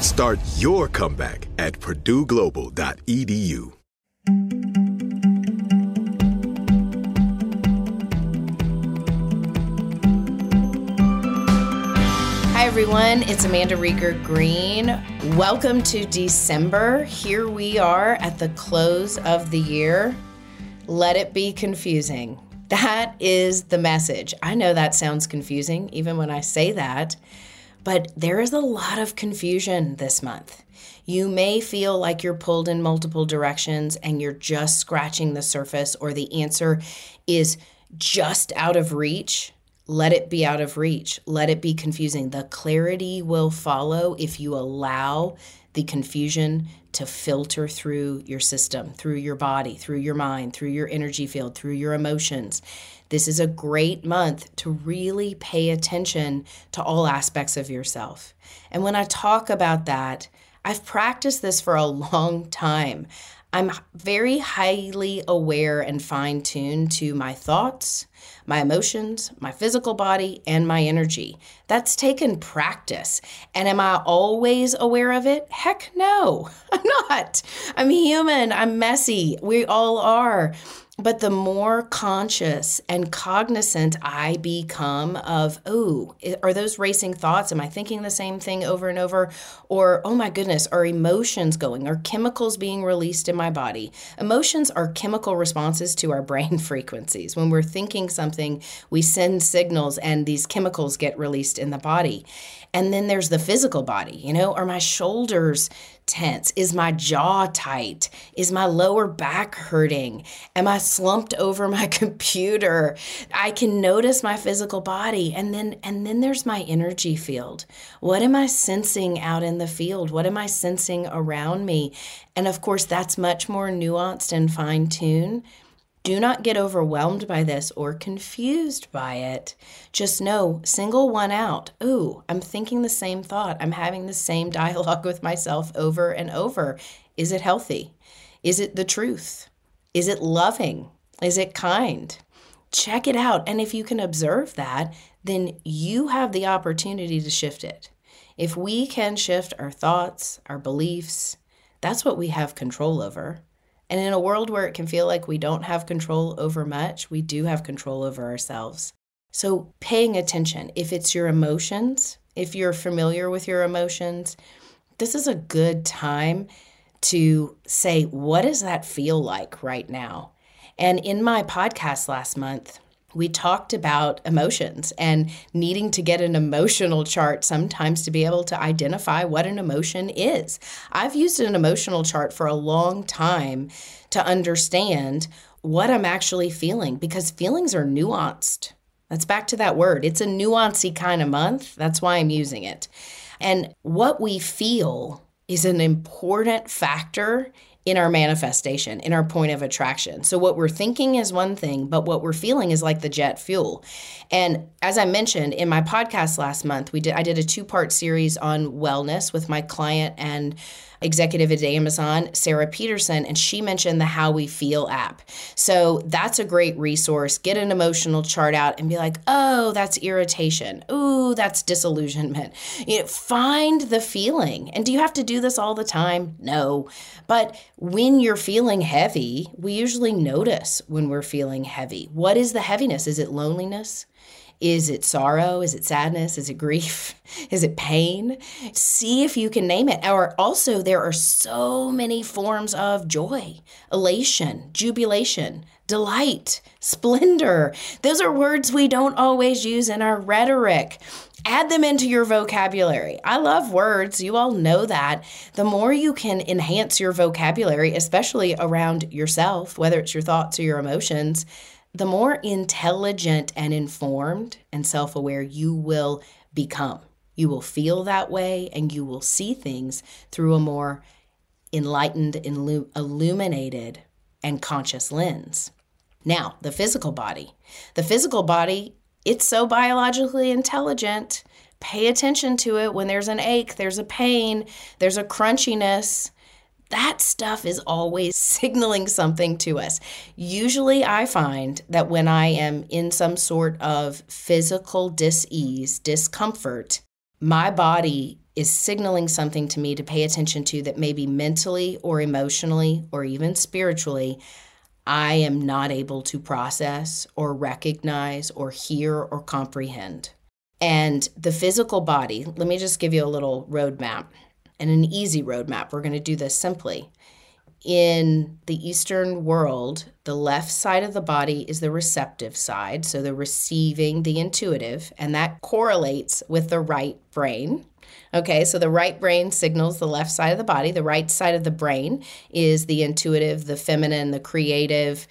Start your comeback at purdueglobal.edu. Hi, everyone. It's Amanda Rieger Green. Welcome to December. Here we are at the close of the year. Let it be confusing. That is the message. I know that sounds confusing, even when I say that, but there is a lot of confusion this month. You may feel like you're pulled in multiple directions and you're just scratching the surface, or the answer is just out of reach. Let it be out of reach. Let it be confusing. The clarity will follow if you allow the confusion to filter through your system, through your body, through your mind, through your energy field, through your emotions. This is a great month to really pay attention to all aspects of yourself. And when I talk about that, I've practiced this for a long time. I'm very highly aware and fine tuned to my thoughts, my emotions, my physical body, and my energy. That's taken practice. And am I always aware of it? Heck no, I'm not. I'm human, I'm messy. We all are. But the more conscious and cognizant I become of, oh, are those racing thoughts? Am I thinking the same thing over and over? Or, oh my goodness, are emotions going? Are chemicals being released in my body? Emotions are chemical responses to our brain frequencies. When we're thinking something, we send signals and these chemicals get released in the body. And then there's the physical body, you know, are my shoulders tense? Is my jaw tight? Is my lower back hurting? Am I slumped over my computer? I can notice my physical body and then and then there's my energy field. What am I sensing out in the field? What am I sensing around me? And of course that's much more nuanced and fine-tuned do not get overwhelmed by this or confused by it. Just know, single one out. Ooh, I'm thinking the same thought. I'm having the same dialogue with myself over and over. Is it healthy? Is it the truth? Is it loving? Is it kind? Check it out. And if you can observe that, then you have the opportunity to shift it. If we can shift our thoughts, our beliefs, that's what we have control over. And in a world where it can feel like we don't have control over much, we do have control over ourselves. So, paying attention, if it's your emotions, if you're familiar with your emotions, this is a good time to say, what does that feel like right now? And in my podcast last month, we talked about emotions and needing to get an emotional chart sometimes to be able to identify what an emotion is. I've used an emotional chart for a long time to understand what I'm actually feeling because feelings are nuanced. That's back to that word. It's a nuancy kind of month. That's why I'm using it. And what we feel is an important factor in our manifestation, in our point of attraction. So, what we're thinking is one thing, but what we're feeling is like the jet fuel. And as I mentioned in my podcast last month, we did I did a two part series on wellness with my client and executive at Amazon, Sarah Peterson, and she mentioned the How We Feel app. So that's a great resource. Get an emotional chart out and be like, oh, that's irritation. Ooh, that's disillusionment. You know, find the feeling. And do you have to do this all the time? No. But when you're feeling heavy, we usually notice when we're feeling heavy. What is the heaviness? Is it loneliness? Is it sorrow? Is it sadness? Is it grief? Is it pain? See if you can name it. Or also, there are so many forms of joy, elation, jubilation, delight, splendor. Those are words we don't always use in our rhetoric. Add them into your vocabulary. I love words. You all know that. The more you can enhance your vocabulary, especially around yourself, whether it's your thoughts or your emotions, the more intelligent and informed and self aware you will become. You will feel that way and you will see things through a more enlightened, illuminated, and conscious lens. Now, the physical body. The physical body, it's so biologically intelligent. Pay attention to it when there's an ache, there's a pain, there's a crunchiness that stuff is always signaling something to us. Usually, I find that when I am in some sort of physical dis-ease, discomfort, my body is signaling something to me to pay attention to that maybe mentally or emotionally or even spiritually I am not able to process or recognize or hear or comprehend. And the physical body, let me just give you a little roadmap and an easy roadmap. We're going to do this simply. In the Eastern world, the left side of the body is the receptive side, so the receiving, the intuitive, and that correlates with the right brain. Okay, so the right brain signals the left side of the body. The right side of the brain is the intuitive, the feminine, the creative,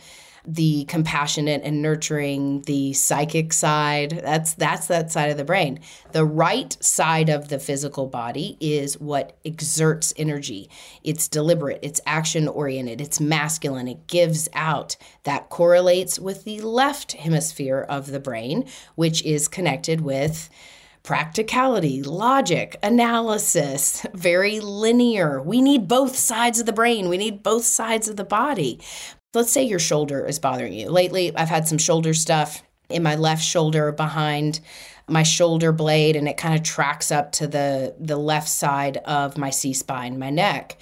the compassionate and nurturing, the psychic side. That's that's that side of the brain. The right side of the physical body is what exerts energy. It's deliberate, it's action oriented, it's masculine, it gives out. That correlates with the left hemisphere of the brain, which is connected with practicality, logic, analysis, very linear. We need both sides of the brain. We need both sides of the body let's say your shoulder is bothering you. Lately, I've had some shoulder stuff in my left shoulder behind my shoulder blade and it kind of tracks up to the the left side of my C spine, my neck.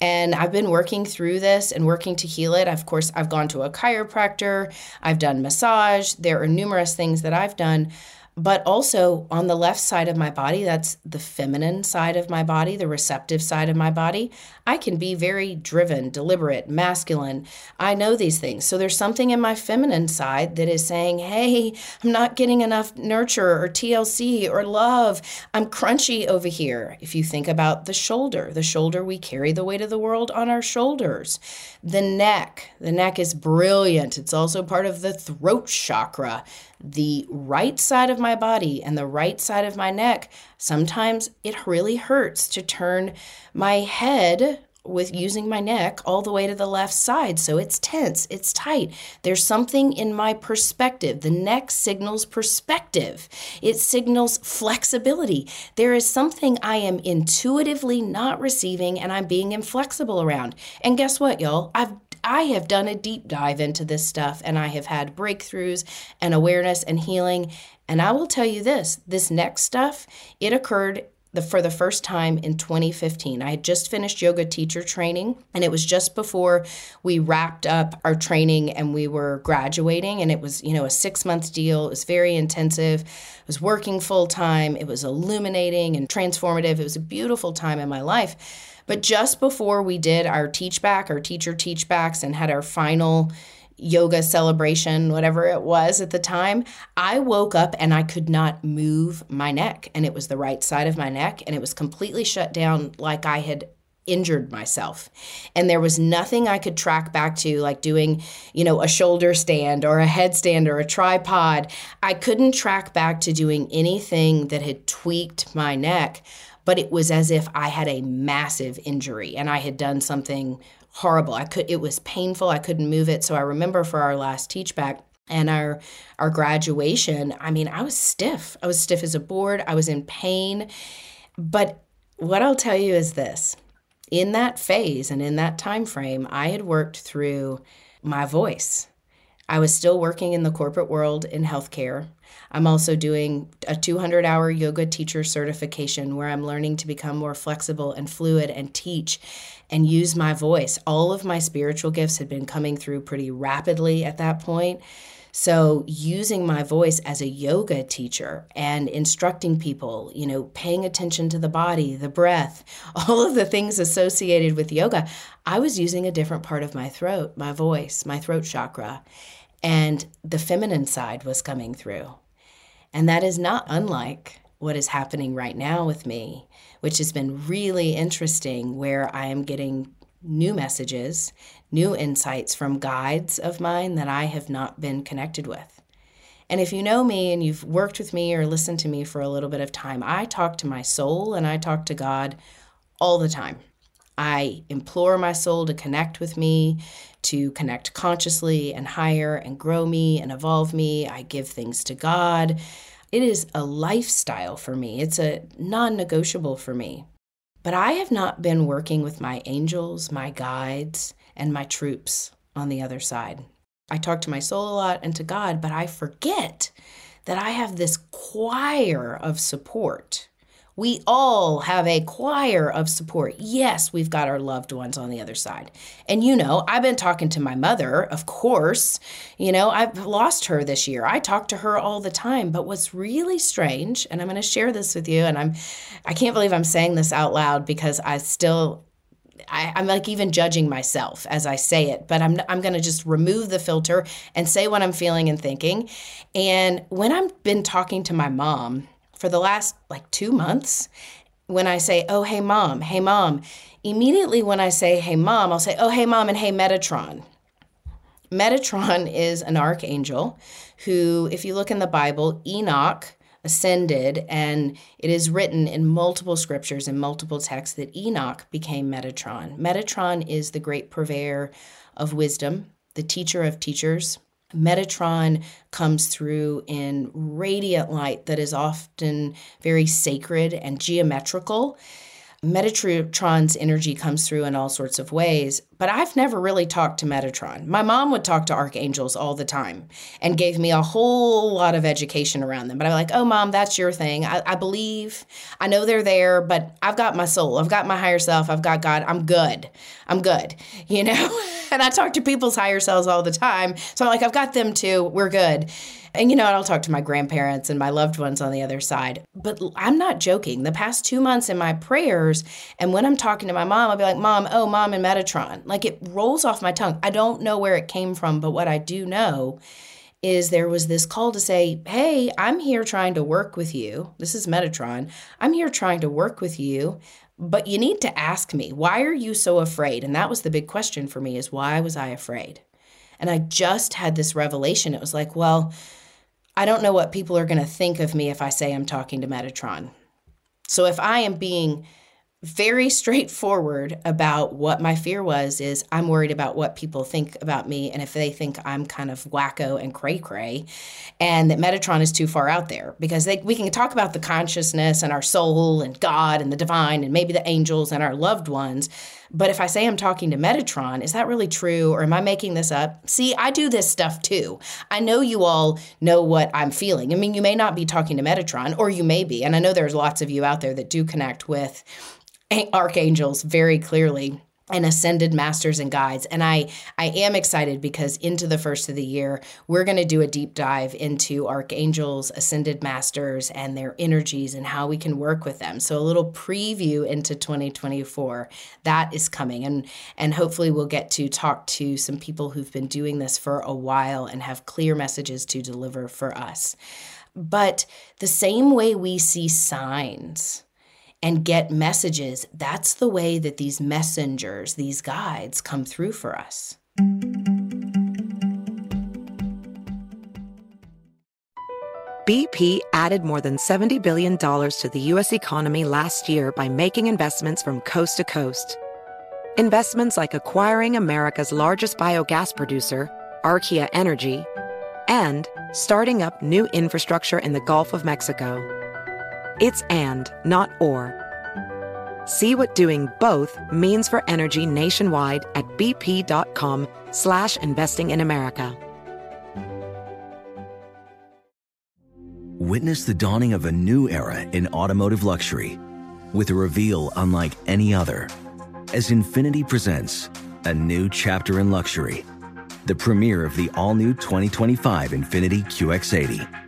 And I've been working through this and working to heal it. Of course, I've gone to a chiropractor, I've done massage, there are numerous things that I've done, but also on the left side of my body, that's the feminine side of my body, the receptive side of my body. I can be very driven, deliberate, masculine. I know these things. So there's something in my feminine side that is saying, hey, I'm not getting enough nurture or TLC or love. I'm crunchy over here. If you think about the shoulder, the shoulder, we carry the weight of the world on our shoulders. The neck, the neck is brilliant. It's also part of the throat chakra the right side of my body and the right side of my neck, sometimes it really hurts to turn my head with using my neck all the way to the left side. So it's tense, it's tight. There's something in my perspective. The neck signals perspective, it signals flexibility. There is something I am intuitively not receiving and I'm being inflexible around. And guess what, y'all? I've I have done a deep dive into this stuff and I have had breakthroughs and awareness and healing. And I will tell you this this next stuff, it occurred the, for the first time in 2015. I had just finished yoga teacher training, and it was just before we wrapped up our training and we were graduating. And it was, you know, a six month deal. It was very intensive. I was working full time. It was illuminating and transformative. It was a beautiful time in my life. But just before we did our teach back, our teacher teach backs, and had our final yoga celebration, whatever it was at the time, I woke up and I could not move my neck. And it was the right side of my neck, and it was completely shut down like I had injured myself and there was nothing i could track back to like doing you know a shoulder stand or a headstand or a tripod i couldn't track back to doing anything that had tweaked my neck but it was as if I had a massive injury and I had done something horrible. I could it was painful. I couldn't move it. So I remember for our last teach back and our our graduation, I mean, I was stiff. I was stiff as a board. I was in pain. But what I'll tell you is this. in that phase and in that time frame, I had worked through my voice. I was still working in the corporate world in healthcare. I'm also doing a 200 hour yoga teacher certification where I'm learning to become more flexible and fluid and teach and use my voice. All of my spiritual gifts had been coming through pretty rapidly at that point. So, using my voice as a yoga teacher and instructing people, you know, paying attention to the body, the breath, all of the things associated with yoga, I was using a different part of my throat, my voice, my throat chakra. And the feminine side was coming through. And that is not unlike what is happening right now with me, which has been really interesting, where I am getting new messages, new insights from guides of mine that I have not been connected with. And if you know me and you've worked with me or listened to me for a little bit of time, I talk to my soul and I talk to God all the time. I implore my soul to connect with me, to connect consciously and higher and grow me and evolve me. I give things to God. It is a lifestyle for me, it's a non negotiable for me. But I have not been working with my angels, my guides, and my troops on the other side. I talk to my soul a lot and to God, but I forget that I have this choir of support we all have a choir of support. Yes, we've got our loved ones on the other side. And you know, I've been talking to my mother, of course. You know, I've lost her this year. I talk to her all the time. But what's really strange, and I'm going to share this with you, and I'm, I can't believe I'm saying this out loud because I still I, am like even judging myself as I say it, but I'm I'm gonna just remove the filter and say what I'm feeling and thinking. And when I've been talking to my mom, for the last like two months, when I say, oh, hey, mom, hey, mom, immediately when I say, hey, mom, I'll say, oh, hey, mom, and hey, Metatron. Metatron is an archangel who, if you look in the Bible, Enoch ascended, and it is written in multiple scriptures and multiple texts that Enoch became Metatron. Metatron is the great purveyor of wisdom, the teacher of teachers, Metatron comes through in radiant light that is often very sacred and geometrical. Metatron's energy comes through in all sorts of ways, but I've never really talked to Metatron. My mom would talk to archangels all the time and gave me a whole lot of education around them. But I'm like, oh, mom, that's your thing. I, I believe, I know they're there, but I've got my soul, I've got my higher self, I've got God. I'm good. I'm good, you know? and I talk to people's higher selves all the time. So I'm like, I've got them too. We're good. And you know, I'll talk to my grandparents and my loved ones on the other side. But I'm not joking. The past two months in my prayers, and when I'm talking to my mom, I'll be like, Mom, oh, Mom and Metatron. Like it rolls off my tongue. I don't know where it came from, but what I do know is there was this call to say, Hey, I'm here trying to work with you. This is Metatron. I'm here trying to work with you. But you need to ask me, why are you so afraid? And that was the big question for me is why was I afraid? And I just had this revelation. It was like, well, I don't know what people are going to think of me if I say I'm talking to Metatron. So if I am being very straightforward about what my fear was is I'm worried about what people think about me and if they think I'm kind of wacko and cray cray and that Metatron is too far out there because they, we can talk about the consciousness and our soul and God and the divine and maybe the angels and our loved ones but if I say I'm talking to Metatron is that really true or am I making this up? See I do this stuff too. I know you all know what I'm feeling. I mean you may not be talking to Metatron or you may be and I know there's lots of you out there that do connect with archangels very clearly and ascended masters and guides. And i i am excited because into the first of the year we're going to do a deep dive into archangels ascended masters and their energies and how we can work with them. So a little preview into 2024 that is coming. And and hopefully we'll get to talk to some people who've been doing this for a while and have clear messages to deliver for us. But the same way we see signs and get messages. That's the way that these messengers, these guides, come through for us. BP added more than $70 billion to the U.S. economy last year by making investments from coast to coast. Investments like acquiring America's largest biogas producer, Archaea Energy, and starting up new infrastructure in the Gulf of Mexico. It's and, not or. See what doing both means for energy nationwide at bp.com slash investing in America. Witness the dawning of a new era in automotive luxury with a reveal unlike any other as Infiniti presents a new chapter in luxury, the premiere of the all-new 2025 Infiniti QX80.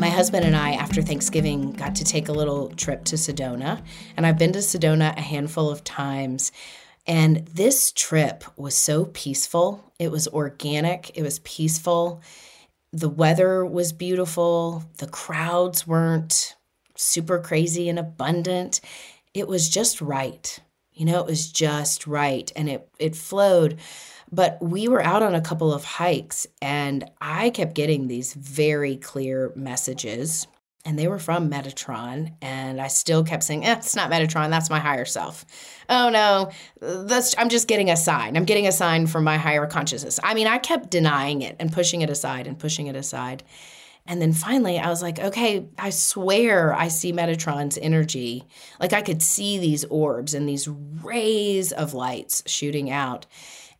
My husband and I, after Thanksgiving, got to take a little trip to Sedona. And I've been to Sedona a handful of times. And this trip was so peaceful. It was organic, it was peaceful. The weather was beautiful. The crowds weren't super crazy and abundant. It was just right. You know, it was just right. And it, it flowed but we were out on a couple of hikes, and I kept getting these very clear messages. And they were from Metatron, and I still kept saying, eh, "It's not Metatron. That's my higher self." Oh no, that's I'm just getting a sign. I'm getting a sign from my higher consciousness. I mean, I kept denying it and pushing it aside and pushing it aside. And then finally, I was like, okay, I swear I see Metatron's energy. Like I could see these orbs and these rays of lights shooting out.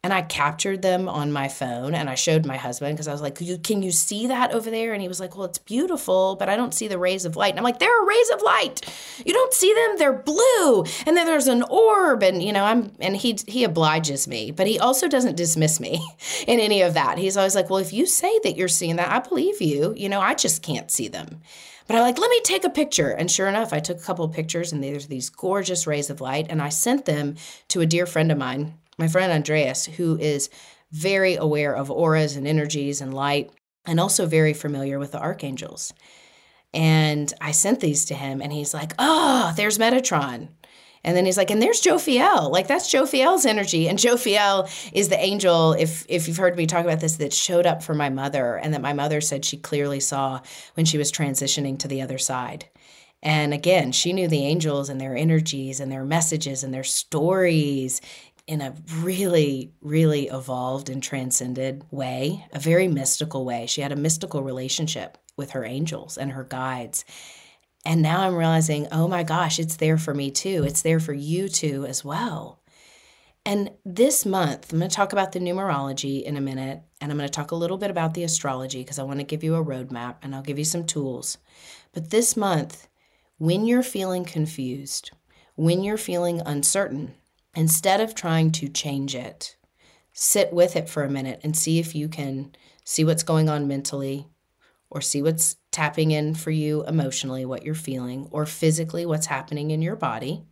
And I captured them on my phone and I showed my husband because I was like, Can you see that over there? And he was like, Well, it's beautiful, but I don't see the rays of light. And I'm like, There are rays of light. You don't see them, they're blue. And then there's an orb. And, you know, I'm, and he, he obliges me, but he also doesn't dismiss me in any of that. He's always like, Well, if you say that you're seeing that, I believe you. You know, I just can't see them. But I'm like, let me take a picture. And sure enough, I took a couple of pictures and there's these gorgeous rays of light. And I sent them to a dear friend of mine my friend Andreas, who is very aware of auras and energies and light, and also very familiar with the archangels. And I sent these to him, and he's like, Oh, there's Metatron. And then he's like, and there's Jophiel. Like that's Jophiel's energy. And Jophiel is the angel, if if you've heard me talk about this, that showed up for my mother and that my mother said she clearly saw when she was transitioning to the other side. And again, she knew the angels and their energies and their messages and their stories in a really, really evolved and transcended way, a very mystical way. She had a mystical relationship with her angels and her guides. And now I'm realizing, oh my gosh, it's there for me too. It's there for you too as well. And this month, I'm going to talk about the numerology in a minute, and I'm going to talk a little bit about the astrology because I want to give you a roadmap and I'll give you some tools. But this month, when you're feeling confused, when you're feeling uncertain, instead of trying to change it, sit with it for a minute and see if you can see what's going on mentally or see what's tapping in for you emotionally, what you're feeling, or physically, what's happening in your body.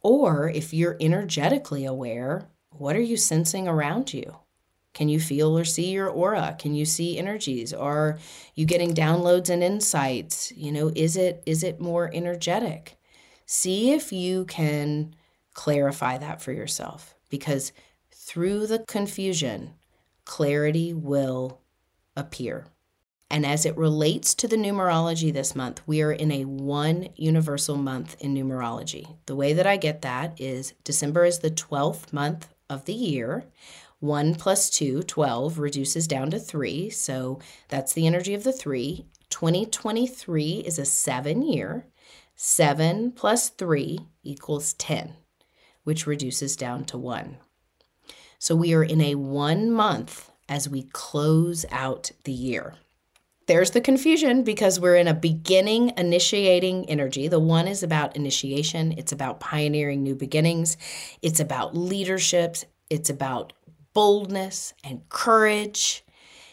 Or if you're energetically aware, what are you sensing around you? Can you feel or see your aura? Can you see energies? Are you getting downloads and insights? You know, is it is it more energetic? See if you can clarify that for yourself because through the confusion, clarity will appear. And as it relates to the numerology this month, we are in a one universal month in numerology. The way that I get that is December is the 12th month of the year. 1 plus 2, 12, reduces down to 3. So that's the energy of the 3. 2023 is a seven year. 7 plus 3 equals 10, which reduces down to 1. So we are in a one month as we close out the year. There's the confusion because we're in a beginning initiating energy. The one is about initiation, it's about pioneering new beginnings, it's about leaderships, it's about boldness and courage,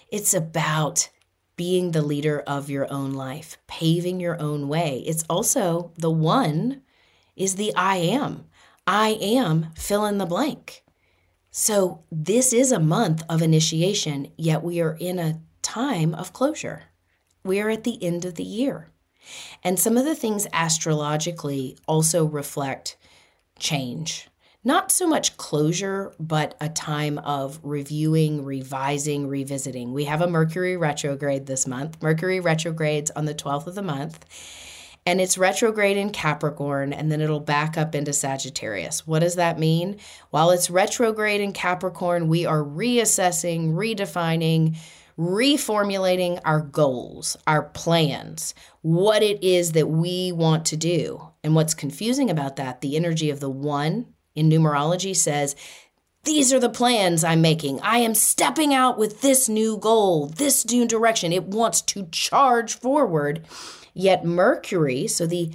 it's about being the leader of your own life, paving your own way. It's also the one is the I am. I am fill in the blank. So, this is a month of initiation, yet we are in a time of closure. We are at the end of the year. And some of the things astrologically also reflect change. Not so much closure, but a time of reviewing, revising, revisiting. We have a Mercury retrograde this month. Mercury retrogrades on the 12th of the month and it's retrograde in Capricorn, and then it'll back up into Sagittarius. What does that mean? While it's retrograde in Capricorn, we are reassessing, redefining, reformulating our goals, our plans, what it is that we want to do. And what's confusing about that, the energy of the one in numerology says, these are the plans I'm making. I am stepping out with this new goal, this new direction. It wants to charge forward. Yet Mercury, so the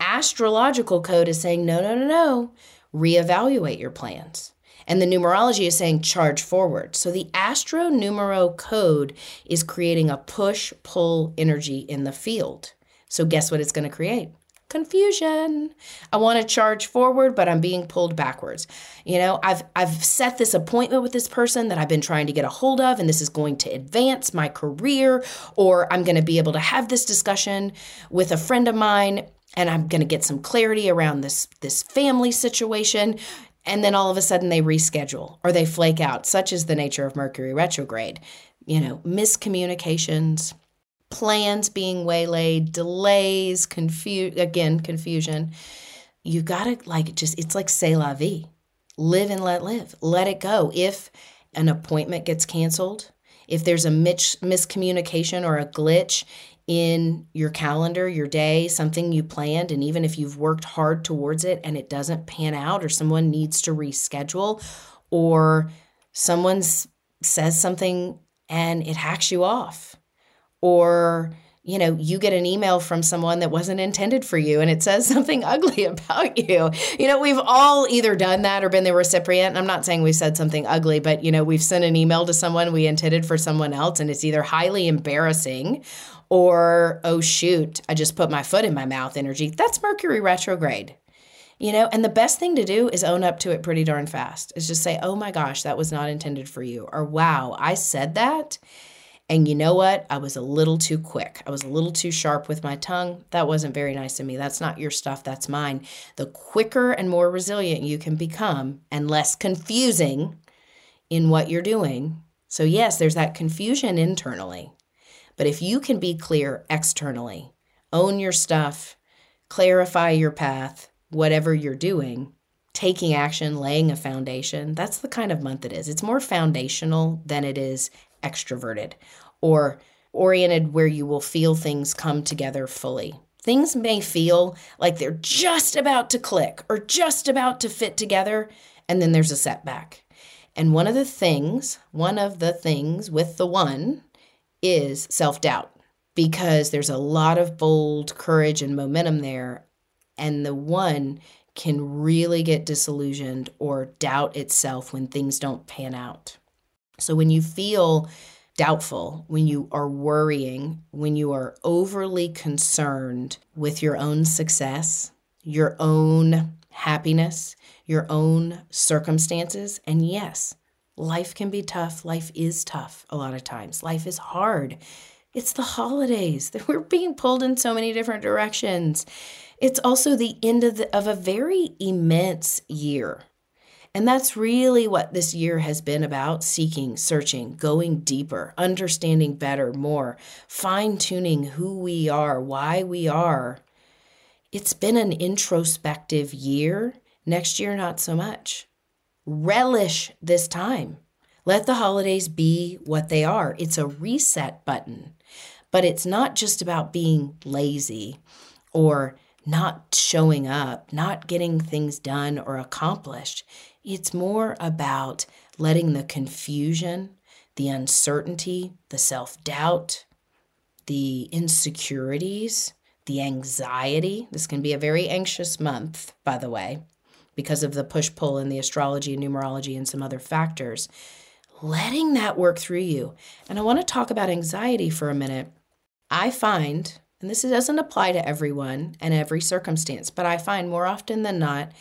astrological code is saying, no, no, no, no, reevaluate your plans. And the numerology is saying charge forward. So the astro numero code is creating a push pull energy in the field. So guess what it's going to create? Confusion. I want to charge forward, but I'm being pulled backwards. You know, I've I've set this appointment with this person that I've been trying to get a hold of and this is going to advance my career or I'm going to be able to have this discussion with a friend of mine and I'm going to get some clarity around this this family situation and then all of a sudden they reschedule or they flake out. Such is the nature of Mercury retrograde. You know, miscommunications, plans being waylaid, delays, confu- again, confusion. You got to like just, it's like say la vie. Live and let live. Let it go. If an appointment gets canceled, if there's a mis- miscommunication or a glitch in your calendar, your day, something you planned, and even if you've worked hard towards it and it doesn't pan out, or someone needs to reschedule, or someone says something and it hacks you off, or you know, you get an email from someone that wasn't intended for you and it says something ugly about you. You know, we've all either done that or been the recipient. I'm not saying we've said something ugly, but, you know, we've sent an email to someone we intended for someone else and it's either highly embarrassing or, oh, shoot, I just put my foot in my mouth energy. That's Mercury retrograde. You know, and the best thing to do is own up to it pretty darn fast. Is just say, oh my gosh, that was not intended for you. Or wow, I said that and you know what? I was a little too quick. I was a little too sharp with my tongue. That wasn't very nice of me. That's not your stuff, that's mine. The quicker and more resilient you can become and less confusing in what you're doing. So, yes, there's that confusion internally. But if you can be clear externally, own your stuff, clarify your path, whatever you're doing, taking action, laying a foundation, that's the kind of month it is. It's more foundational than it is extroverted or oriented where you will feel things come together fully. Things may feel like they're just about to click or just about to fit together, and then there's a setback. And one of the things, one of the things with the one is self doubt because there's a lot of bold courage and momentum there. And the one can really get disillusioned or doubt itself when things don't pan out. So when you feel doubtful, when you are worrying, when you are overly concerned with your own success, your own happiness, your own circumstances, and yes, life can be tough. Life is tough a lot of times. Life is hard. It's the holidays. That we're being pulled in so many different directions. It's also the end of, the, of a very immense year. And that's really what this year has been about seeking, searching, going deeper, understanding better, more, fine tuning who we are, why we are. It's been an introspective year. Next year, not so much. Relish this time. Let the holidays be what they are. It's a reset button, but it's not just about being lazy or not showing up, not getting things done or accomplished. It's more about letting the confusion, the uncertainty, the self doubt, the insecurities, the anxiety. This can be a very anxious month, by the way, because of the push pull in the astrology and numerology and some other factors. Letting that work through you. And I want to talk about anxiety for a minute. I find, and this doesn't apply to everyone and every circumstance, but I find more often than not,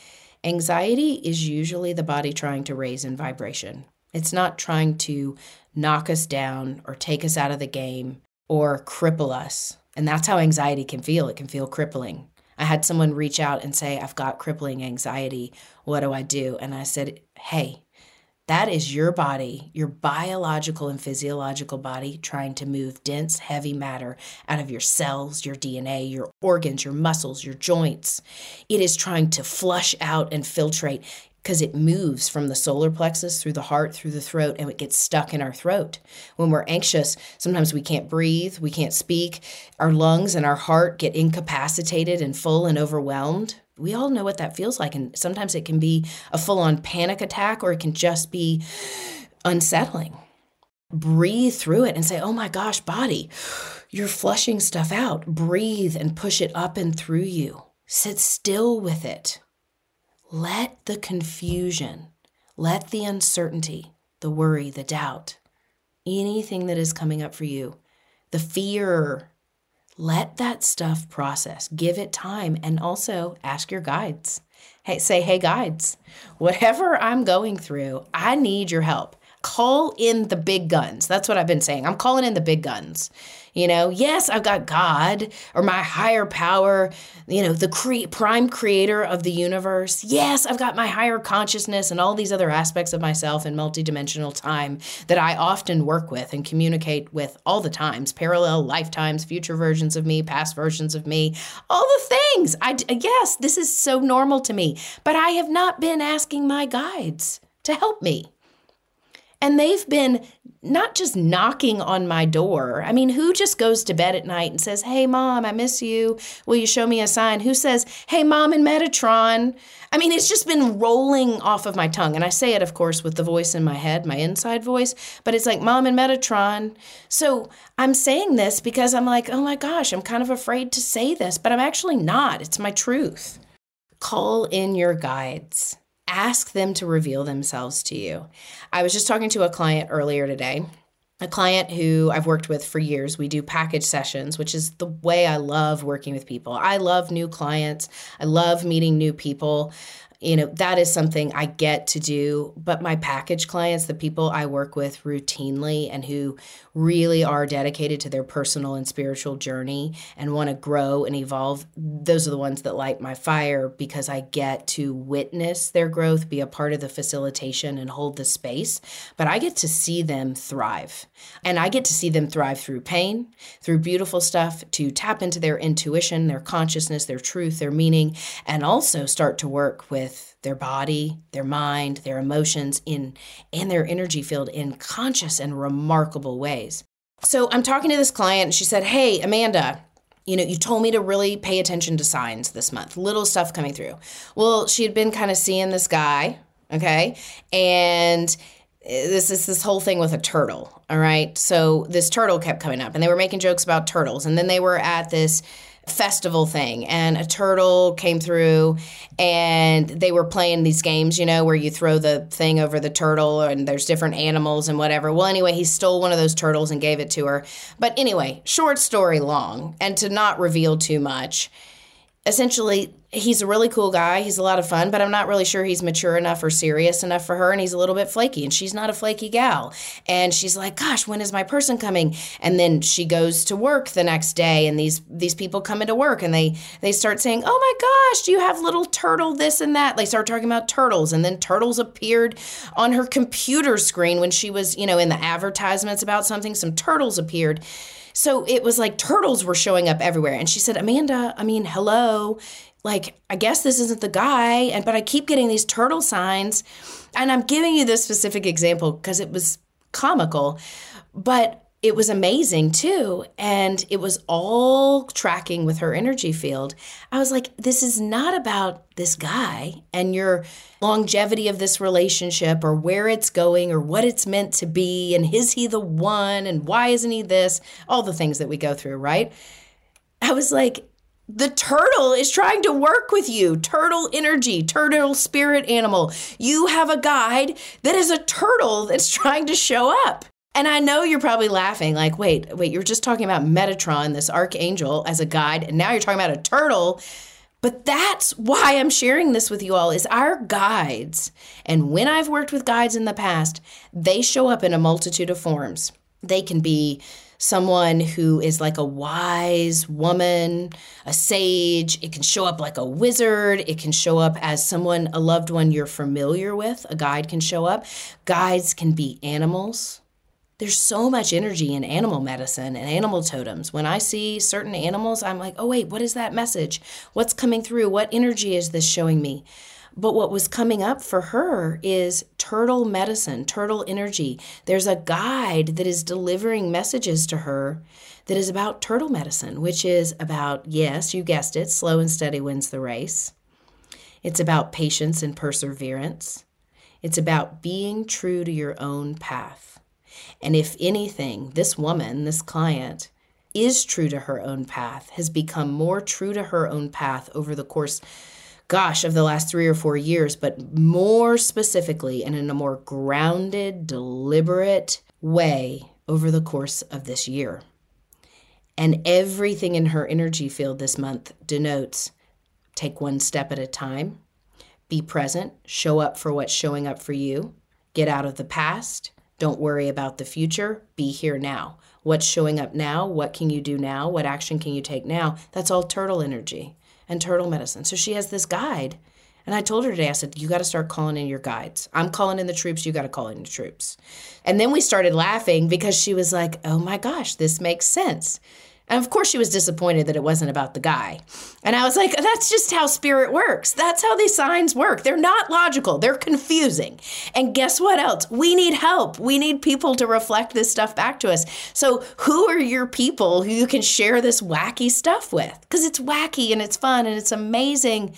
anxiety is usually the body trying to raise in vibration. It's not trying to knock us down or take us out of the game or cripple us. And that's how anxiety can feel. It can feel crippling. I had someone reach out and say, I've got crippling anxiety. What do I do? And I said, Hey, that is your body, your biological and physiological body trying to move dense, heavy matter out of your cells, your DNA, your organs, your muscles, your joints. It is trying to flush out and filtrate because it moves from the solar plexus through the heart, through the throat, and it gets stuck in our throat. When we're anxious, sometimes we can't breathe, we can't speak, our lungs and our heart get incapacitated and full and overwhelmed. We all know what that feels like, and sometimes it can be a full on panic attack or it can just be unsettling. Breathe through it and say, Oh my gosh, body, you're flushing stuff out. Breathe and push it up and through you. Sit still with it let the confusion, let the uncertainty, the worry, the doubt, anything that is coming up for you, the fear, let that stuff process. Give it time and also ask your guides. Hey, say, hey, guides, whatever I'm going through, I need your help. Call in the big guns. That's what I've been saying. I'm calling in the big guns. You know, yes, I've got God or my higher power, you know, the cre- prime creator of the universe. Yes, I've got my higher consciousness and all these other aspects of myself in multidimensional time that I often work with and communicate with all the times parallel lifetimes, future versions of me, past versions of me, all the things. I, yes, this is so normal to me, but I have not been asking my guides to help me. And they've been not just knocking on my door. I mean, who just goes to bed at night and says, Hey, mom, I miss you. Will you show me a sign? Who says, Hey, mom, in Metatron? I mean, it's just been rolling off of my tongue. And I say it, of course, with the voice in my head, my inside voice, but it's like, Mom in Metatron. So I'm saying this because I'm like, Oh my gosh, I'm kind of afraid to say this, but I'm actually not. It's my truth. Call in your guides ask them to reveal themselves to you. I was just talking to a client earlier today, a client who I've worked with for years. We do package sessions, which is the way I love working with people. I love new clients, I love meeting new people you know that is something i get to do but my package clients the people i work with routinely and who really are dedicated to their personal and spiritual journey and want to grow and evolve those are the ones that light my fire because i get to witness their growth be a part of the facilitation and hold the space but i get to see them thrive. And i get to see them thrive through pain through beautiful stuff to tap into their intuition their consciousness their truth their meaning and also start to work with with their body, their mind, their emotions in and their energy field in conscious and remarkable ways. So I'm talking to this client and she said, "Hey, Amanda, you know, you told me to really pay attention to signs this month. Little stuff coming through." Well, she had been kind of seeing this guy, okay? And eh, this is this whole thing with a turtle, all right? So this turtle kept coming up and they were making jokes about turtles and then they were at this festival thing and a turtle came through and they were playing these games you know where you throw the thing over the turtle and there's different animals and whatever. Well anyway he stole one of those turtles and gave it to her. But anyway short story long and to not reveal too much essentially he's a really cool guy. He's a lot of fun, but I'm not really sure he's mature enough or serious enough for her. And he's a little bit flaky, and she's not a flaky gal. And she's like, "Gosh, when is my person coming?" And then she goes to work the next day, and these these people come into work, and they they start saying, "Oh my gosh, do you have little turtle this and that?" They start talking about turtles, and then turtles appeared on her computer screen when she was, you know, in the advertisements about something. Some turtles appeared. So it was like turtles were showing up everywhere. And she said, Amanda, I mean, hello. Like, I guess this isn't the guy. And but I keep getting these turtle signs. And I'm giving you this specific example because it was comical. But it was amazing too. And it was all tracking with her energy field. I was like, this is not about this guy and your longevity of this relationship or where it's going or what it's meant to be. And is he the one? And why isn't he this? All the things that we go through, right? I was like, the turtle is trying to work with you. Turtle energy, turtle spirit animal. You have a guide that is a turtle that's trying to show up. And I know you're probably laughing, like, wait, wait, you're just talking about Metatron, this archangel, as a guide, and now you're talking about a turtle. But that's why I'm sharing this with you all is our guides. And when I've worked with guides in the past, they show up in a multitude of forms. They can be someone who is like a wise woman, a sage. It can show up like a wizard. It can show up as someone, a loved one you're familiar with. A guide can show up. Guides can be animals. There's so much energy in animal medicine and animal totems. When I see certain animals, I'm like, oh, wait, what is that message? What's coming through? What energy is this showing me? But what was coming up for her is turtle medicine, turtle energy. There's a guide that is delivering messages to her that is about turtle medicine, which is about, yes, you guessed it, slow and steady wins the race. It's about patience and perseverance. It's about being true to your own path. And if anything, this woman, this client, is true to her own path, has become more true to her own path over the course gosh, of the last three or four years, but more specifically and in a more grounded, deliberate way over the course of this year. And everything in her energy field this month denotes take one step at a time, be present, show up for what's showing up for you, get out of the past, don't worry about the future, be here now. What's showing up now? What can you do now? What action can you take now? That's all turtle energy and turtle medicine. So she has this guide. And I told her today, I said, you got to start calling in your guides. I'm calling in the troops, you got to call in the troops. And then we started laughing because she was like, oh my gosh, this makes sense. And of course, she was disappointed that it wasn't about the guy. And I was like, that's just how spirit works. That's how these signs work. They're not logical, they're confusing. And guess what else? We need help. We need people to reflect this stuff back to us. So, who are your people who you can share this wacky stuff with? Because it's wacky and it's fun and it's amazing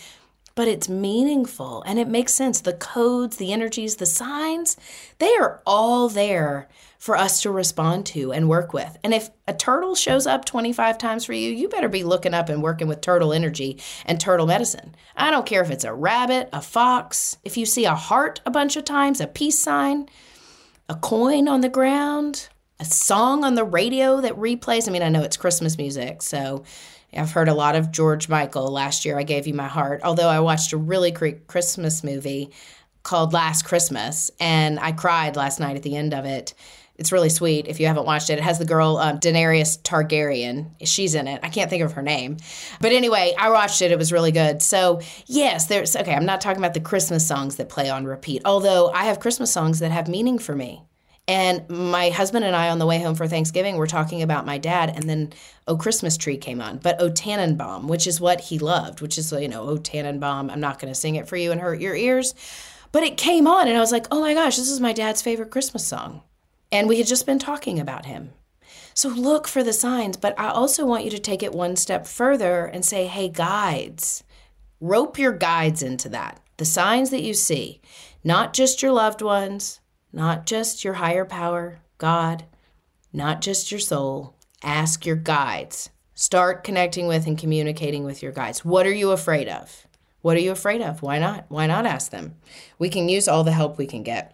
but it's meaningful and it makes sense. The codes, the energies, the signs, they are all there for us to respond to and work with. And if a turtle shows up 25 times for you, you better be looking up and working with turtle energy and turtle medicine. I don't care if it's a rabbit, a fox, if you see a heart a bunch of times, a peace sign, a coin on the ground, a song on the radio that replays. I mean, I know it's Christmas music, so I've heard a lot of George Michael. Last year, I gave you my heart. Although I watched a really great Christmas movie called Last Christmas, and I cried last night at the end of it it's really sweet if you haven't watched it. It has the girl um, Daenerys Targaryen. She's in it. I can't think of her name. But anyway, I watched it. It was really good. So, yes, there's okay, I'm not talking about the Christmas songs that play on repeat, although I have Christmas songs that have meaning for me. And my husband and I, on the way home for Thanksgiving, were talking about my dad, and then Oh Christmas Tree came on. But Oh Tannenbaum, which is what he loved, which is, you know, Oh Tannenbaum, I'm not going to sing it for you and hurt your ears. But it came on, and I was like, oh my gosh, this is my dad's favorite Christmas song. And we had just been talking about him. So look for the signs, but I also want you to take it one step further and say, hey, guides, rope your guides into that. The signs that you see, not just your loved ones, not just your higher power, God, not just your soul. Ask your guides. Start connecting with and communicating with your guides. What are you afraid of? What are you afraid of? Why not? Why not ask them? We can use all the help we can get.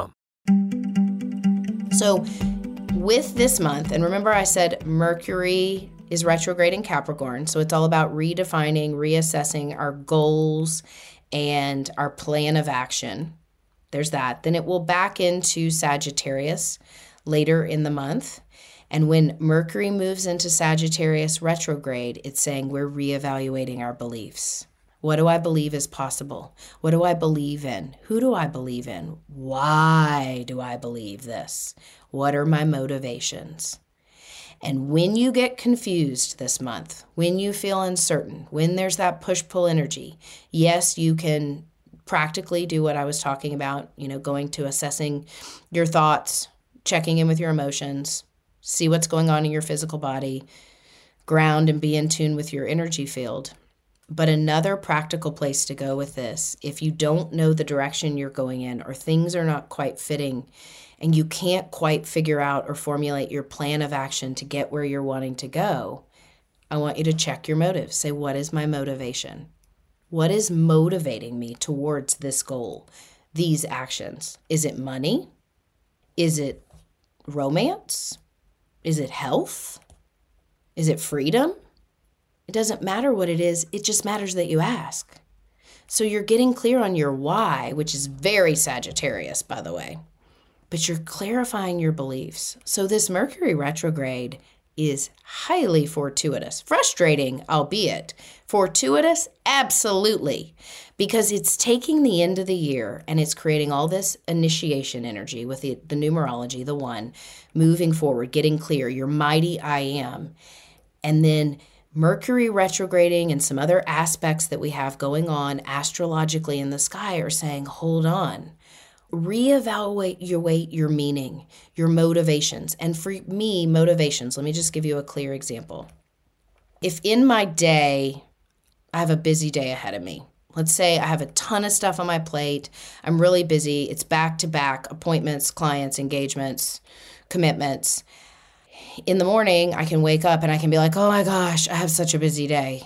So, with this month, and remember I said Mercury is retrograde in Capricorn, so it's all about redefining, reassessing our goals and our plan of action. There's that. Then it will back into Sagittarius later in the month. And when Mercury moves into Sagittarius retrograde, it's saying we're reevaluating our beliefs. What do I believe is possible? What do I believe in? Who do I believe in? Why do I believe this? What are my motivations? And when you get confused this month, when you feel uncertain, when there's that push pull energy, yes, you can practically do what I was talking about, you know, going to assessing your thoughts, checking in with your emotions, see what's going on in your physical body, ground and be in tune with your energy field. But another practical place to go with this, if you don't know the direction you're going in or things are not quite fitting and you can't quite figure out or formulate your plan of action to get where you're wanting to go, I want you to check your motive. Say, what is my motivation? What is motivating me towards this goal, these actions? Is it money? Is it romance? Is it health? Is it freedom? It doesn't matter what it is, it just matters that you ask. So you're getting clear on your why, which is very Sagittarius, by the way, but you're clarifying your beliefs. So this Mercury retrograde is highly fortuitous. Frustrating, albeit. Fortuitous, absolutely. Because it's taking the end of the year and it's creating all this initiation energy with the, the numerology, the one, moving forward, getting clear, your mighty I am. And then Mercury retrograding and some other aspects that we have going on astrologically in the sky are saying, hold on, reevaluate your weight, your meaning, your motivations. And for me, motivations, let me just give you a clear example. If in my day, I have a busy day ahead of me, let's say I have a ton of stuff on my plate, I'm really busy, it's back to back appointments, clients, engagements, commitments in the morning, I can wake up and I can be like, oh my gosh, I have such a busy day.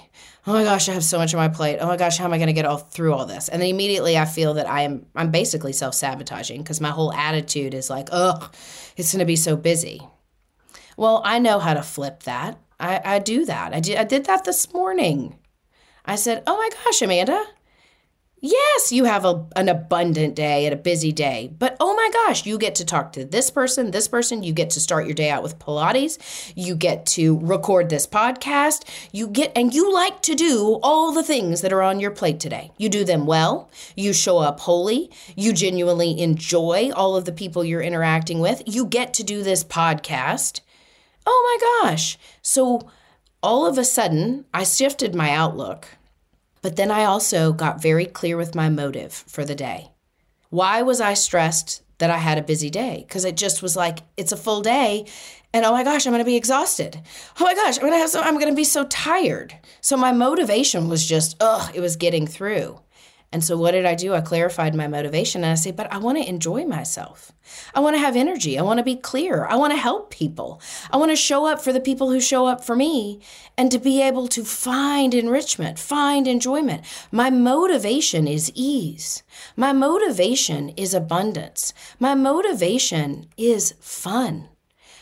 Oh my gosh, I have so much on my plate. Oh my gosh, how am I going to get all through all this? And then immediately I feel that I am I'm basically self-sabotaging because my whole attitude is like, ugh, it's going to be so busy. Well, I know how to flip that. I, I do that. I did, I did that this morning. I said, oh my gosh, Amanda, Yes, you have a, an abundant day and a busy day, but oh my gosh, you get to talk to this person, this person. You get to start your day out with Pilates. You get to record this podcast. You get, and you like to do all the things that are on your plate today. You do them well. You show up wholly. You genuinely enjoy all of the people you're interacting with. You get to do this podcast. Oh my gosh. So all of a sudden, I shifted my outlook but then I also got very clear with my motive for the day. Why was I stressed that I had a busy day? Because it just was like, it's a full day. And oh my gosh, I'm going to be exhausted. Oh my gosh, I'm going to have so, I'm going to be so tired. So my motivation was just, ugh, it was getting through. And so, what did I do? I clarified my motivation and I say, but I want to enjoy myself. I want to have energy. I want to be clear. I want to help people. I want to show up for the people who show up for me and to be able to find enrichment, find enjoyment. My motivation is ease. My motivation is abundance. My motivation is fun.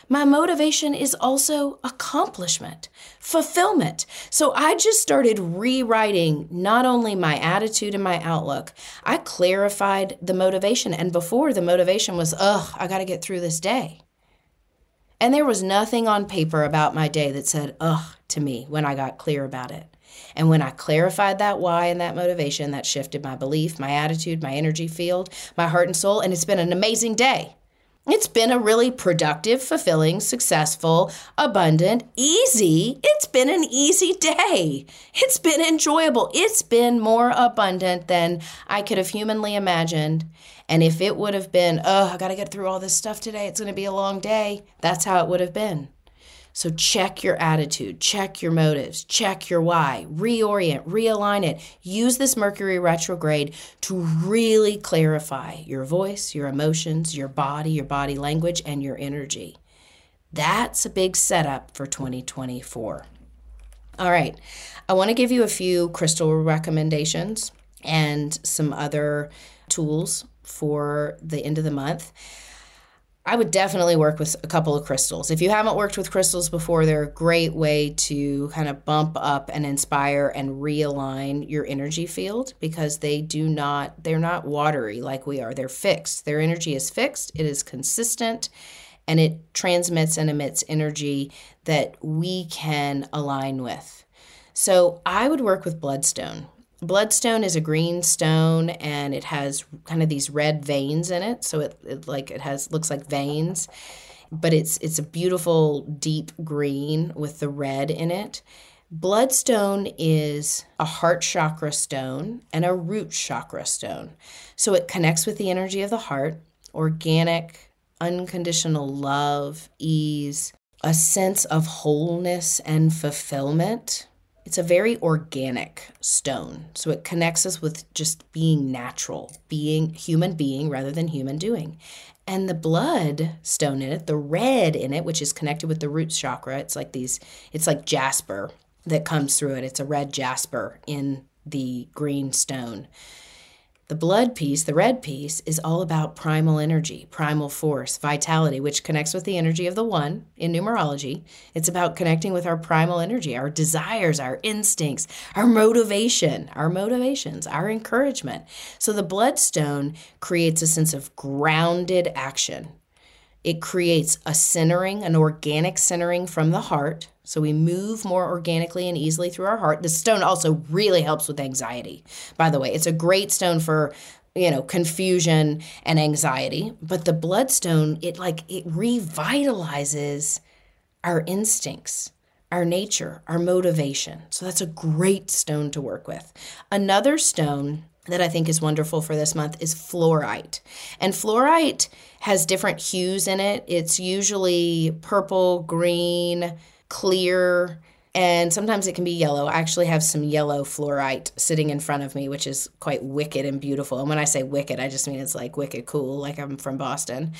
My motivation is also accomplishment, fulfillment. So I just started rewriting not only my attitude and my outlook, I clarified the motivation. And before, the motivation was, ugh, I got to get through this day. And there was nothing on paper about my day that said, ugh, to me when I got clear about it. And when I clarified that why and that motivation, that shifted my belief, my attitude, my energy field, my heart and soul. And it's been an amazing day. It's been a really productive, fulfilling, successful, abundant, easy. It's been an easy day. It's been enjoyable. It's been more abundant than I could have humanly imagined. And if it would have been, oh, I got to get through all this stuff today, it's going to be a long day, that's how it would have been. So check your attitude, check your motives, check your why, reorient, realign it. Use this Mercury retrograde to really clarify your voice, your emotions, your body, your body language, and your energy. That's a big setup for 2024. All right, I want to give you a few crystal recommendations and some other tools for the end of the month. I would definitely work with a couple of crystals. If you haven't worked with crystals before, they're a great way to kind of bump up and inspire and realign your energy field because they do not, they're not watery like we are. They're fixed. Their energy is fixed, it is consistent, and it transmits and emits energy that we can align with. So I would work with Bloodstone. Bloodstone is a green stone and it has kind of these red veins in it. So it, it like it has looks like veins, but it's it's a beautiful deep green with the red in it. Bloodstone is a heart chakra stone and a root chakra stone. So it connects with the energy of the heart, organic, unconditional love, ease, a sense of wholeness and fulfillment it's a very organic stone. So it connects us with just being natural, being human being rather than human doing. And the blood stone in it, the red in it, which is connected with the root chakra, it's like these, it's like jasper that comes through it. It's a red jasper in the green stone. The blood piece, the red piece, is all about primal energy, primal force, vitality, which connects with the energy of the one in numerology. It's about connecting with our primal energy, our desires, our instincts, our motivation, our motivations, our encouragement. So the bloodstone creates a sense of grounded action. It creates a centering, an organic centering from the heart so we move more organically and easily through our heart. The stone also really helps with anxiety. By the way, it's a great stone for you know confusion and anxiety but the bloodstone it like it revitalizes our instincts our nature our motivation so that's a great stone to work with another stone that I think is wonderful for this month is fluorite. And fluorite has different hues in it. It's usually purple, green, clear, and sometimes it can be yellow. I actually have some yellow fluorite sitting in front of me, which is quite wicked and beautiful. And when I say wicked, I just mean it's like wicked cool, like I'm from Boston.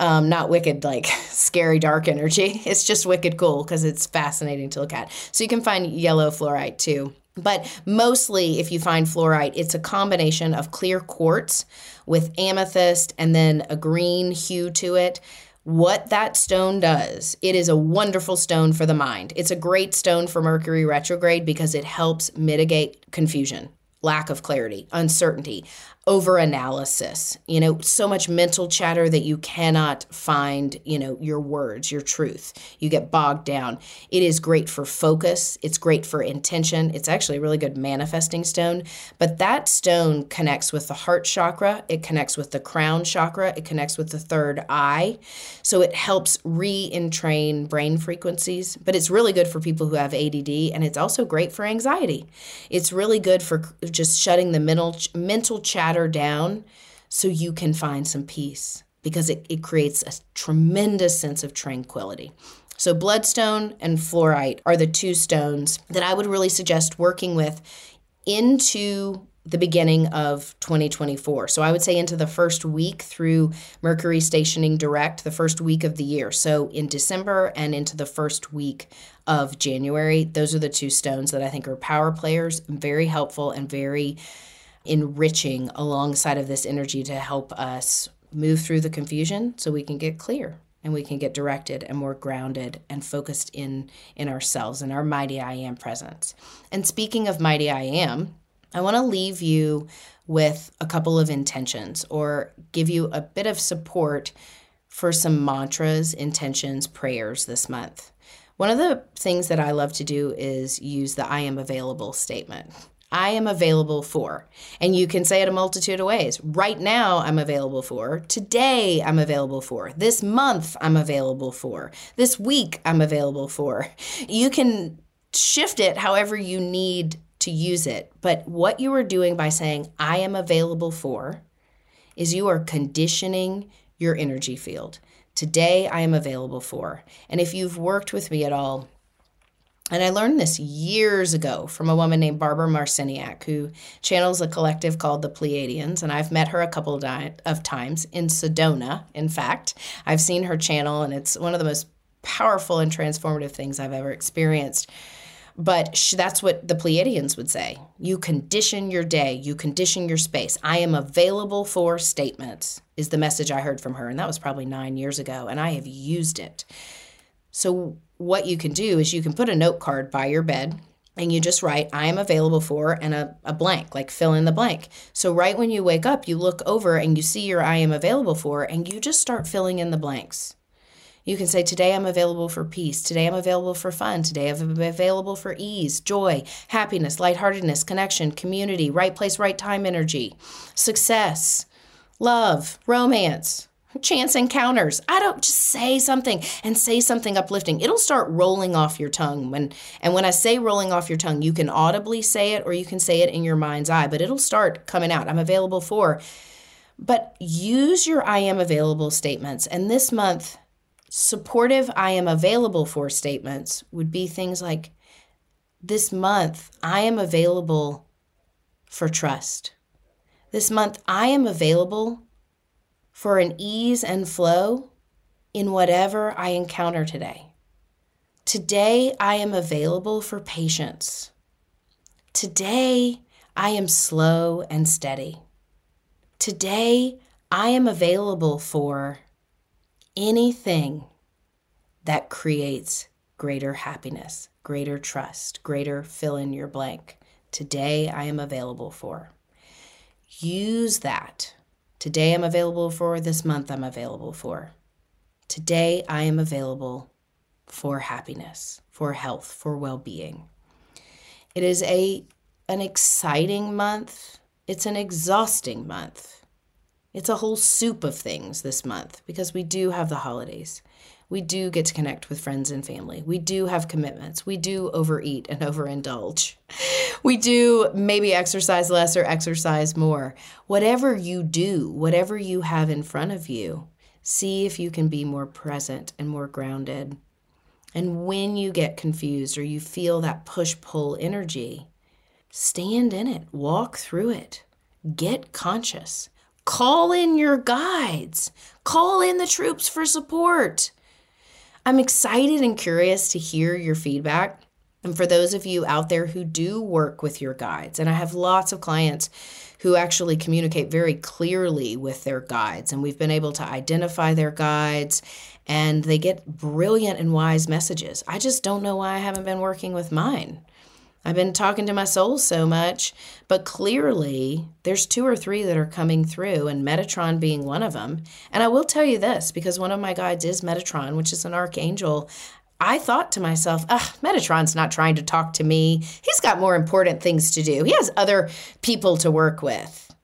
Um, not wicked, like scary, dark energy. It's just wicked cool because it's fascinating to look at. So you can find yellow fluorite too. But mostly, if you find fluorite, it's a combination of clear quartz with amethyst and then a green hue to it what that stone does. It is a wonderful stone for the mind. It's a great stone for Mercury retrograde because it helps mitigate confusion, lack of clarity, uncertainty, over analysis, you know, so much mental chatter that you cannot find, you know, your words, your truth. You get bogged down. It is great for focus, it's great for intention. It's actually a really good manifesting stone, but that stone connects with the heart chakra, it connects with the crown chakra, it connects with the third eye. So it helps re-entrain brain frequencies, but it's really good for people who have ADD and it's also great for anxiety. It's really good for just shutting the mental mental chatter down so you can find some peace because it, it creates a tremendous sense of tranquility. So, bloodstone and fluorite are the two stones that I would really suggest working with into the beginning of 2024. So I would say into the first week through Mercury stationing direct, the first week of the year. So in December and into the first week of January, those are the two stones that I think are power players, very helpful and very enriching alongside of this energy to help us move through the confusion so we can get clear and we can get directed and more grounded and focused in in ourselves and our mighty I am presence. And speaking of mighty I am, I want to leave you with a couple of intentions or give you a bit of support for some mantras, intentions, prayers this month. One of the things that I love to do is use the I am available statement. I am available for. And you can say it a multitude of ways. Right now, I'm available for. Today, I'm available for. This month, I'm available for. This week, I'm available for. You can shift it however you need to use it. But what you are doing by saying, I am available for, is you are conditioning your energy field. Today, I am available for. And if you've worked with me at all, and I learned this years ago from a woman named Barbara Marciniak, who channels a collective called the Pleiadians. And I've met her a couple of times in Sedona, in fact. I've seen her channel, and it's one of the most powerful and transformative things I've ever experienced. But sh- that's what the Pleiadians would say. You condition your day, you condition your space. I am available for statements, is the message I heard from her. And that was probably nine years ago, and I have used it. So, what you can do is you can put a note card by your bed and you just write, I am available for, and a, a blank, like fill in the blank. So, right when you wake up, you look over and you see your I am available for, and you just start filling in the blanks. You can say, Today I'm available for peace. Today I'm available for fun. Today I'm available for ease, joy, happiness, lightheartedness, connection, community, right place, right time energy, success, love, romance, chance encounters. I don't just say something and say something uplifting. It'll start rolling off your tongue when and when I say rolling off your tongue, you can audibly say it or you can say it in your mind's eye, but it'll start coming out. I'm available for. But use your I am available statements. And this month supportive I am available for statements would be things like this month I am available for trust. This month I am available for an ease and flow in whatever I encounter today. Today I am available for patience. Today I am slow and steady. Today I am available for anything that creates greater happiness, greater trust, greater fill in your blank. Today I am available for. Use that. Today I'm available for, this month I'm available for. Today I am available for happiness, for health, for well being. It is a, an exciting month, it's an exhausting month. It's a whole soup of things this month because we do have the holidays. We do get to connect with friends and family. We do have commitments. We do overeat and overindulge. We do maybe exercise less or exercise more. Whatever you do, whatever you have in front of you, see if you can be more present and more grounded. And when you get confused or you feel that push pull energy, stand in it, walk through it, get conscious. Call in your guides. Call in the troops for support. I'm excited and curious to hear your feedback. And for those of you out there who do work with your guides, and I have lots of clients who actually communicate very clearly with their guides, and we've been able to identify their guides, and they get brilliant and wise messages. I just don't know why I haven't been working with mine. I've been talking to my soul so much, but clearly there's two or three that are coming through, and Metatron being one of them. And I will tell you this because one of my guides is Metatron, which is an archangel. I thought to myself, ah, Metatron's not trying to talk to me. He's got more important things to do. He has other people to work with.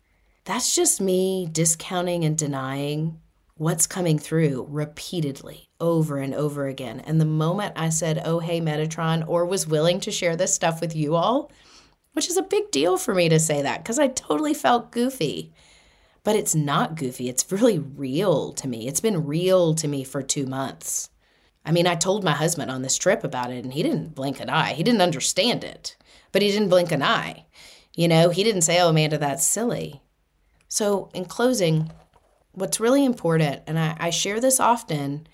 That's just me discounting and denying what's coming through repeatedly over and over again. And the moment I said, oh, hey, Metatron, or was willing to share this stuff with you all, which is a big deal for me to say that because I totally felt goofy. But it's not goofy. It's really real to me. It's been real to me for two months. I mean, I told my husband on this trip about it, and he didn't blink an eye. He didn't understand it, but he didn't blink an eye. You know, he didn't say, Oh, Amanda, that's silly. So, in closing, what's really important, and I, I share this often,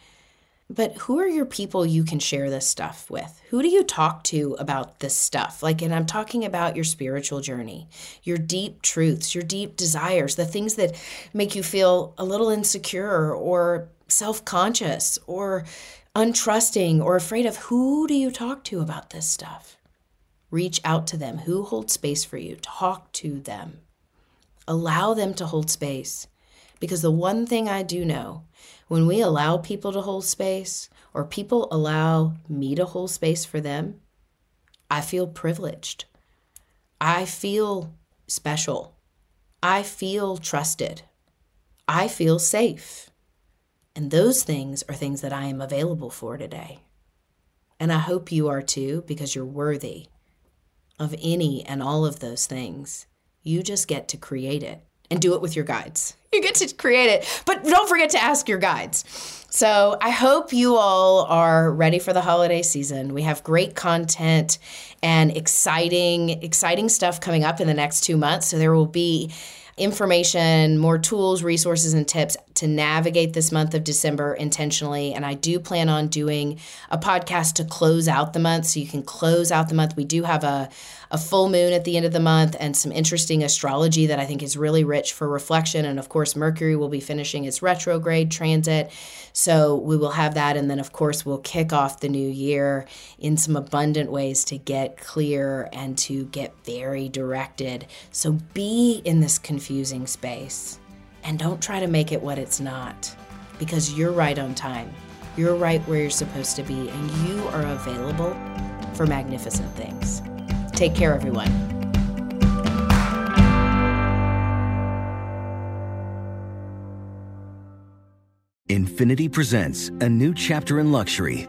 but who are your people you can share this stuff with? Who do you talk to about this stuff? Like, and I'm talking about your spiritual journey, your deep truths, your deep desires, the things that make you feel a little insecure or self conscious or untrusting or afraid of. Who do you talk to about this stuff? Reach out to them. Who holds space for you? Talk to them. Allow them to hold space. Because the one thing I do know when we allow people to hold space, or people allow me to hold space for them, I feel privileged. I feel special. I feel trusted. I feel safe. And those things are things that I am available for today. And I hope you are too, because you're worthy of any and all of those things. You just get to create it and do it with your guides. You get to create it, but don't forget to ask your guides. So I hope you all are ready for the holiday season. We have great content and exciting, exciting stuff coming up in the next two months. So there will be information, more tools, resources, and tips to navigate this month of December intentionally. And I do plan on doing a podcast to close out the month so you can close out the month. We do have a, a full moon at the end of the month and some interesting astrology that I think is really rich for reflection. And of course, Mercury will be finishing its retrograde transit. So we will have that. And then, of course, we'll kick off the new year in some abundant ways to get clear and to get very directed. So be in this confusing space and don't try to make it what it's not because you're right on time. You're right where you're supposed to be, and you are available for magnificent things. Take care, everyone. Infiniti presents a new chapter in luxury,